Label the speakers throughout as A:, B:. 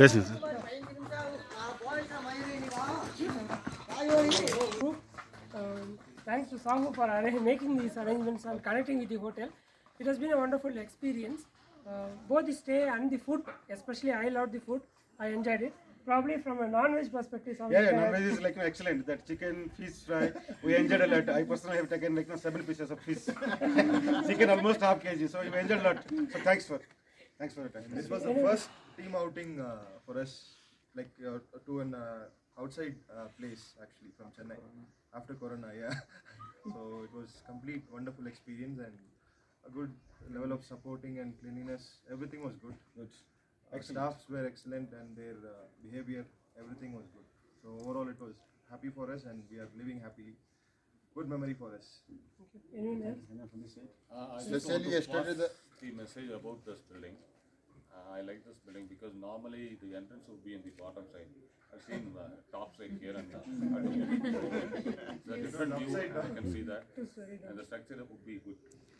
A: பேசுங்க sir
B: Um, thanks to Sahu for arra- making these arrangements and connecting with the hotel. It has been a wonderful experience. Uh, both the stay and the food, especially I loved the food. I enjoyed it. Probably from a non-veg perspective, Sahu,
C: Yeah, yeah,
B: uh,
C: non-veg is like you know, excellent. That chicken, fish fry, we enjoyed a lot. I personally have taken like you know, seven pieces of fish. chicken almost half kg, so we enjoyed a lot. So thanks for, thanks for your time.
D: This was the first team outing uh, for us, like uh, to an uh, outside uh, place actually from Chennai after Corona. Yeah, so it was complete wonderful experience and a good level of supporting and cleanliness. Everything was good.
C: Good.
D: Our staffs were excellent and their uh, behavior, everything was good. So overall, it was happy for us and we are living happily. Good memory for us.
B: anyone else?
E: Uh, I just
F: Especially
E: want to
F: yesterday
E: pass
F: the-
E: the message about this building. Uh, I like this building because normally the entrance would be in the bottom side. I've seen uh, top side here and uh, it's a different view. I can see that, and the structure would be good.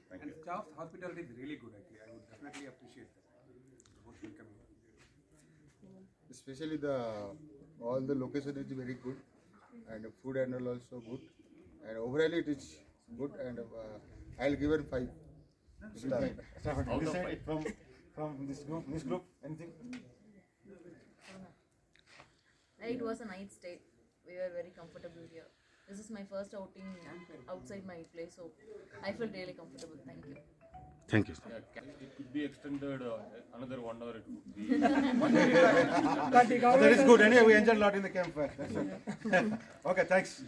E: Thank you.
G: And staff hospitality is really good actually. I would definitely appreciate that. Most welcoming.
F: Especially the all the location is very good and the food and all also good and overall it is good and uh, I'll give it five.
C: Star. Star, this side, from from this group, this group, anything?
H: It was a nice stay. We were very comfortable here. This is my first outing outside my place, so I feel really comfortable. Thank you.
A: Thank you.
E: Yeah, it could be extended uh, another one hour. It would be.
C: that is good. Anyway, we enjoyed a lot in the campfire. Okay, thanks.